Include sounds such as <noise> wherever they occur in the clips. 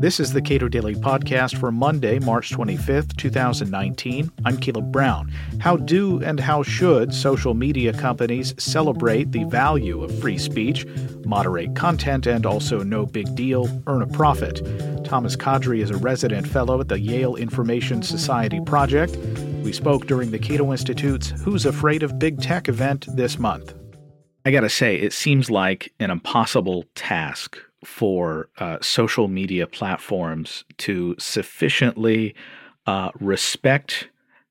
This is the Cato Daily Podcast for Monday, March 25th, 2019. I'm Caleb Brown. How do and how should social media companies celebrate the value of free speech, moderate content, and also no big deal, earn a profit? Thomas Kadri is a resident fellow at the Yale Information Society Project. We spoke during the Cato Institute's Who's Afraid of Big Tech event this month. I gotta say, it seems like an impossible task for uh, social media platforms to sufficiently uh, respect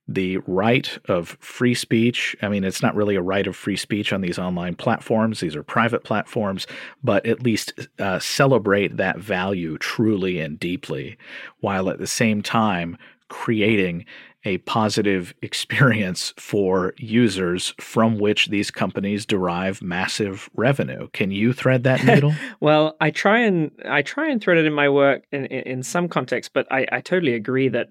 the right of free speech. I mean, it's not really a right of free speech on these online platforms, these are private platforms, but at least uh, celebrate that value truly and deeply, while at the same time creating a positive <laughs> experience for users from which these companies derive massive revenue. Can you thread that <laughs> needle? well, I try and I try and thread it in my work in, in, some context, but I, I totally agree that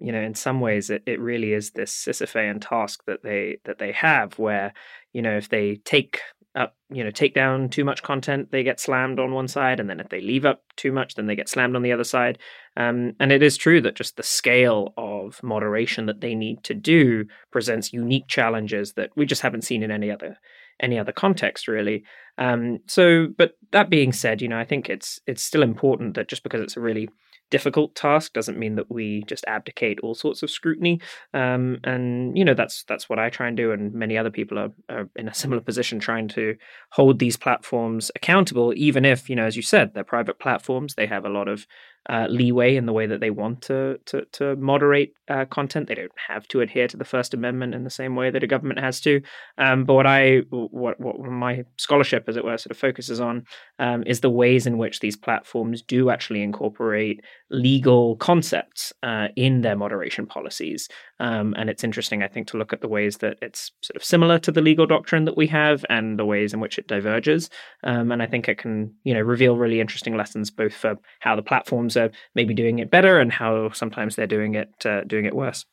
you know in some ways it, it really is this Sisyphean task that they that they have where you know if they take up, you know, take down too much content, they get slammed on one side, and then if they leave up too much, then they get slammed on the other side. Um, and it is true that just the scale of moderation that they need to do presents unique challenges that we just haven't seen in any other any other context really. Um, so, but that being said, you know, I think it's it's still important that just because it's a really difficult task doesn't mean that we just abdicate all sorts of scrutiny. Um, and you know that's that's what I try and do, and many other people are, are, in a similar position trying to hold these platforms accountable, even if you know, as you said, they're private platforms. They have a lot of uh, leeway in the way that they want to to, to moderate uh, content. They don't have to adhere to the First Amendment in the same way that a government has to. Um, but what I what what my scholarship, as it were, sort of focuses on um, is the ways in which these platforms do actually incorporate legal concepts uh, in their moderation policies. Um, and it's interesting, I think, to look at the ways that it's sort of similar to the legal doctrine that we have and the ways in which it diverges. Um, and I think it can, you know, reveal really interesting lessons both for how the platforms are maybe doing it better and how sometimes they're doing it uh, doing it worse.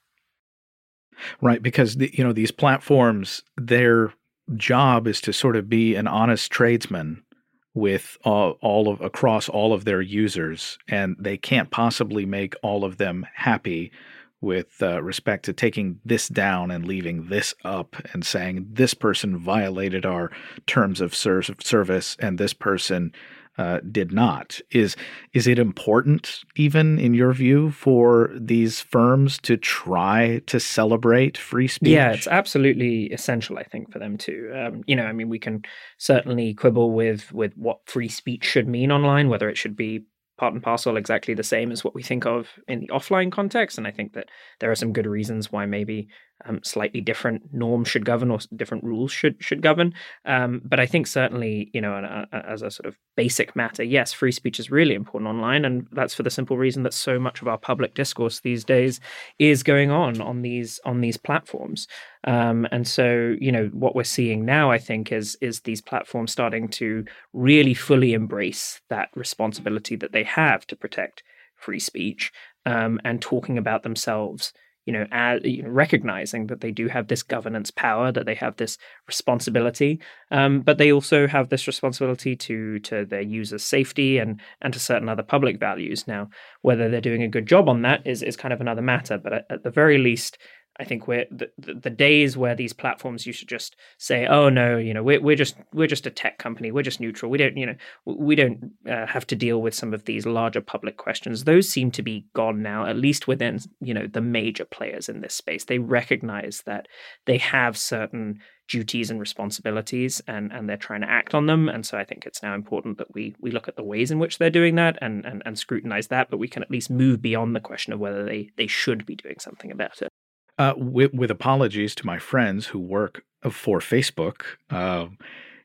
Right, because the, you know these platforms, their job is to sort of be an honest tradesman with all, all of across all of their users, and they can't possibly make all of them happy with uh, respect to taking this down and leaving this up and saying this person violated our terms of ser- service and this person uh, did not. Is is it important, even in your view, for these firms to try to celebrate free speech? Yeah, it's absolutely essential. I think for them to, um, you know, I mean, we can certainly quibble with with what free speech should mean online, whether it should be part and parcel exactly the same as what we think of in the offline context. And I think that there are some good reasons why maybe um, slightly different norms should govern or different rules should should govern. Um, but I think certainly, you know, uh, as a sort of basic matter, yes, free speech is really important online, and that's for the simple reason that so much of our public discourse these days is going on on these on these platforms. Um, and so, you know, what we're seeing now, I think, is is these platforms starting to really fully embrace that responsibility that they have to protect free speech um, and talking about themselves you know, you know, recognizing that they do have this governance power, that they have this responsibility, um, but they also have this responsibility to to their users' safety and and to certain other public values. Now, whether they're doing a good job on that is is kind of another matter, but at, at the very least, I think we're the, the, days where these platforms used to just say, "Oh no, you know, we're we're just we're just a tech company. We're just neutral. We don't, you know, we don't uh, have to deal with some of these larger public questions." Those seem to be gone now, at least within you know the major players in this space. They recognize that they have certain duties and responsibilities, and and they're trying to act on them. And so I think it's now important that we we look at the ways in which they're doing that and and, and scrutinize that, but we can at least move beyond the question of whether they they should be doing something about it. Uh, with, with, apologies to my friends who work for Facebook, uh,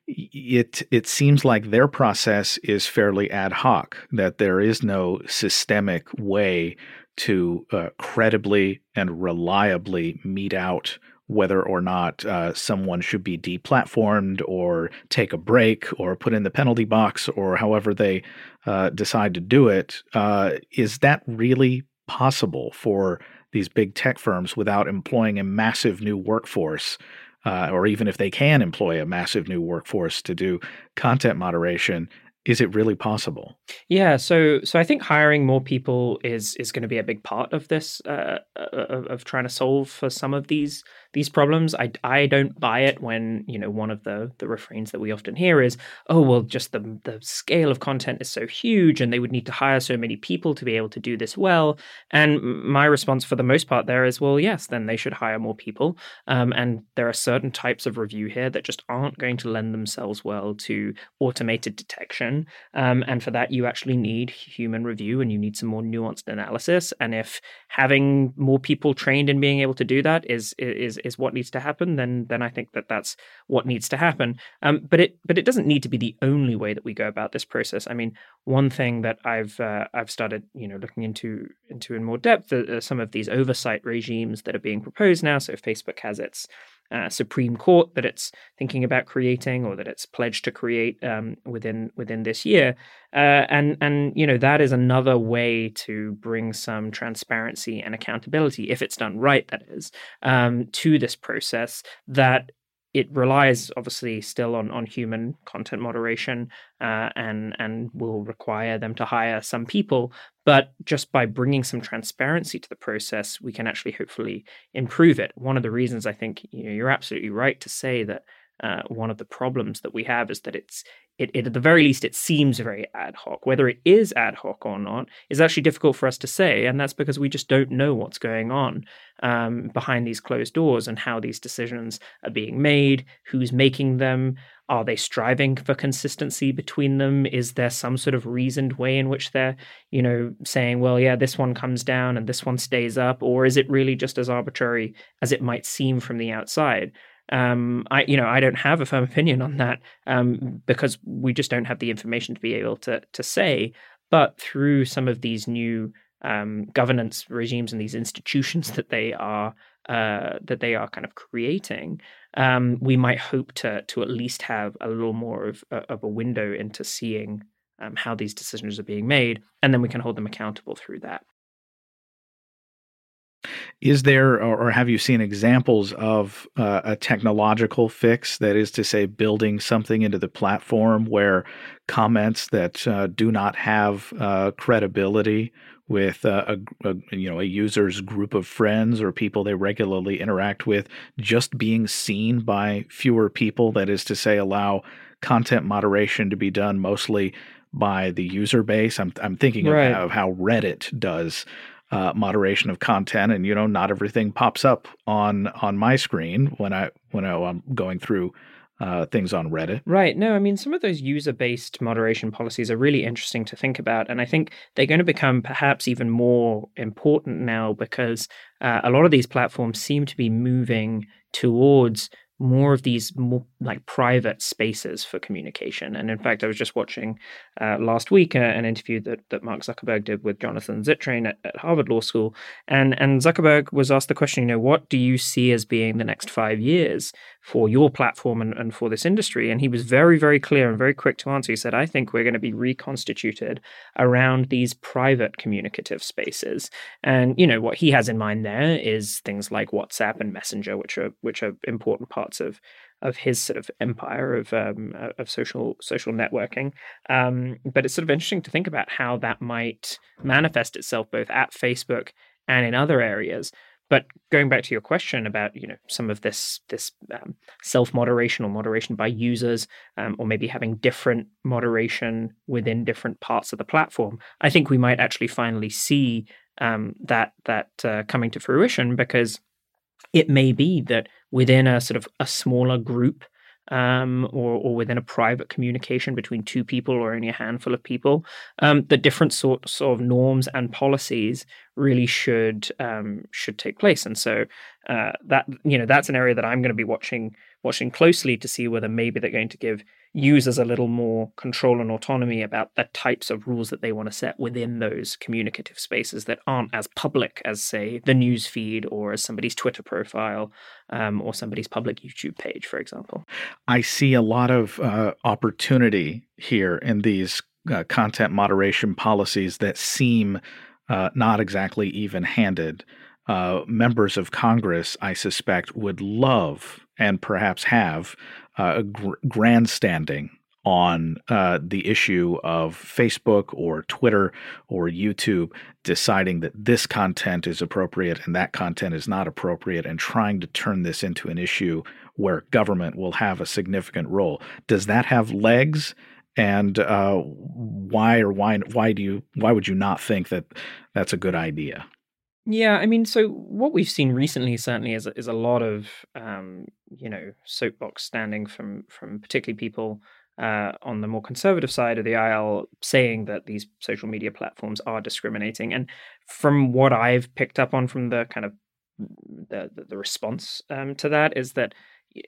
it it seems like their process is fairly ad hoc. That there is no systemic way to uh, credibly and reliably mete out whether or not uh, someone should be deplatformed or take a break or put in the penalty box or however they uh, decide to do it. Uh, is that really possible for these big tech firms without employing a massive new workforce, uh, or even if they can employ a massive new workforce to do content moderation, is it really possible? Yeah, so so I think hiring more people is is going to be a big part of this uh, of, of, trying to solve for some of these these problems. I, I don't buy it when you know one of the the refrains that we often hear is oh well just the the scale of content is so huge and they would need to hire so many people to be able to do this well. And my response for the most part there is well yes then they should hire more people. Um, and there are certain types of review here that just aren't going to lend themselves well to automated detection um, and for that, you actually need human review and you need some more nuanced analysis. And if having more people trained in being able to do that is is is what needs to happen, then then I think that that's what needs to happen. Um, but it but it doesn't need to be the only way that we go about this process. I mean, one thing that I've uh, I've started you know looking into into in more depth are some of these oversight regimes that are being proposed now. So Facebook has its uh, Supreme Court that it's thinking about creating or that it's pledged to create um, within within this year, uh, and and you know that is another way to bring some transparency and accountability, if it's done right, that is, um, to this process that it relies obviously still on, on human content moderation uh, and and will require them to hire some people but just by bringing some transparency to the process we can actually hopefully improve it. One of the reasons i think you know, you're absolutely right to say that uh, one of the problems that we have is that it's it, it, at the very least it seems very ad hoc. Whether it is ad hoc or not is actually difficult for us to say and that's because we just don't know what's going on um, behind these closed doors and how these decisions are being made who's making them are they striving for consistency between them? Is there some sort of reasoned way in which they're you know saying well yeah this one comes down and this one stays up or is it really just as arbitrary as it might seem from the outside um, I, you know, I don't have a firm opinion on that um, because we just don't have the information to be able to to say. But through some of these new um, governance regimes and these institutions that they are uh, that they are kind of creating, um, we might hope to to at least have a little more of uh, of a window into seeing um, how these decisions are being made, and then we can hold them accountable through that. Is there, or have you seen examples of uh, a technological fix that is to say, building something into the platform where comments that uh, do not have uh, credibility with uh, a, a, you know a user's group of friends or people they regularly interact with just being seen by fewer people? That is to say, allow content moderation to be done mostly by the user base. I'm I'm thinking right. of, how, of how Reddit does uh, moderation of content, and you know, not everything pops up on on my screen when I when I, I'm going through uh, things on Reddit. Right. No, I mean, some of those user based moderation policies are really interesting to think about. And I think they're going to become perhaps even more important now because uh, a lot of these platforms seem to be moving towards more of these more like private spaces for communication. And in fact, I was just watching uh, last week uh, an interview that, that Mark Zuckerberg did with Jonathan Zittrain at, at, Harvard Law School. And, and Zuckerberg was asked the question, you know, what do you see as being the next five years for your platform and, and for this industry? And he was very, very clear and very quick to answer. He said, I think we're going to be reconstituted around these private communicative spaces. And, you know, what he has in mind there is things like WhatsApp and Messenger, which are which are important parts parts of of his sort of empire of um, of social social networking. Um, but it's sort of interesting to think about how that might manifest itself both at Facebook and in other areas. But going back to your question about you know some of this this um, self moderation or moderation by users, um, or maybe having different moderation within different parts of the platform, I think we might actually finally see um, that that uh, coming to fruition because it may be that within a sort of a smaller group um, or, or within a private communication between two people or only a handful of people, um, the different sorts of norms and policies really should um, should take place. And so uh, that you know that's an area that I'm going to be watching watching closely to see whether maybe they're going to give users a little more control and autonomy about the types of rules that they want to set within those communicative spaces that aren't as public as, say, the news feed or as somebody's Twitter profile um, or somebody's public YouTube page, for example. I see a lot of uh, opportunity here in these uh, content moderation policies that seem uh, not exactly even handed. Uh, members of Congress, I suspect, would love and perhaps have uh, gr- grandstanding on uh, the issue of Facebook or Twitter or YouTube deciding that this content is appropriate and that content is not appropriate and trying to turn this into an issue where government will have a significant role. Does that have legs? And uh, why or why why do you why would you not think that that's a good idea? Yeah, I mean, so what we've seen recently certainly is is a lot of um, you know soapbox standing from from particularly people uh, on the more conservative side of the aisle saying that these social media platforms are discriminating. And from what I've picked up on from the kind of the the, the response um, to that is that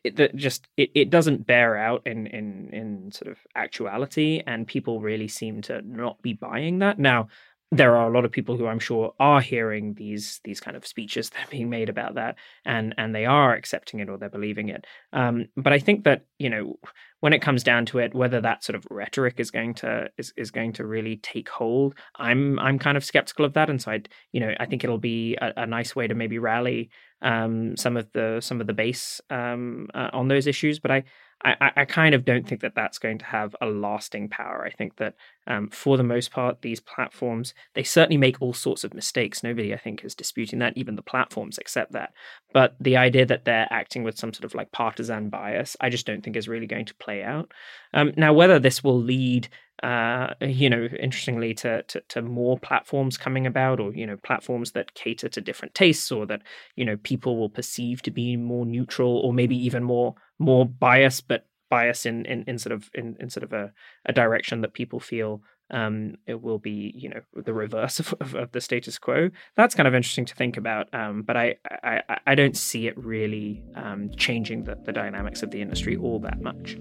it, that just it, it doesn't bear out in in in sort of actuality, and people really seem to not be buying that now there are a lot of people who I'm sure are hearing these these kind of speeches <laughs> that are being made about that, and and they are accepting it or they're believing it. Um, but I think that you know when it comes down to it, whether that sort of rhetoric is going to is, is going to really take hold, I'm I'm kind of skeptical of that. And so I you know I think it'll be a, a nice way to maybe rally um, some of the some of the base um, uh, on those issues. But I I, I kind of don't think that that's going to have a lasting power. I think that um, for the most part, these platforms they certainly make all sorts of mistakes. Nobody, I think, is disputing that. Even the platforms accept that. But the idea that they're acting with some sort of like partisan bias, I just don't think is really going to play out. Um, now, whether this will lead uh, you know, interestingly, to, to, to more platforms coming about, or you know, platforms that cater to different tastes, or that you know people will perceive to be more neutral, or maybe even more more bias, but bias in in, in sort of in, in sort of a, a direction that people feel um, it will be you know the reverse of, of, of, the status quo. That's kind of interesting to think about, um, but I, I I don't see it really um, changing the, the dynamics of the industry all that much.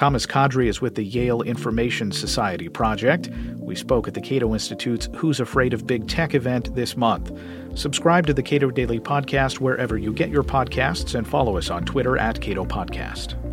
Thomas Kadri is with the Yale Information Society Project. We spoke at the Cato Institute's Who's Afraid of Big Tech event this month. Subscribe to the Cato Daily Podcast wherever you get your podcasts and follow us on Twitter at Cato Podcast.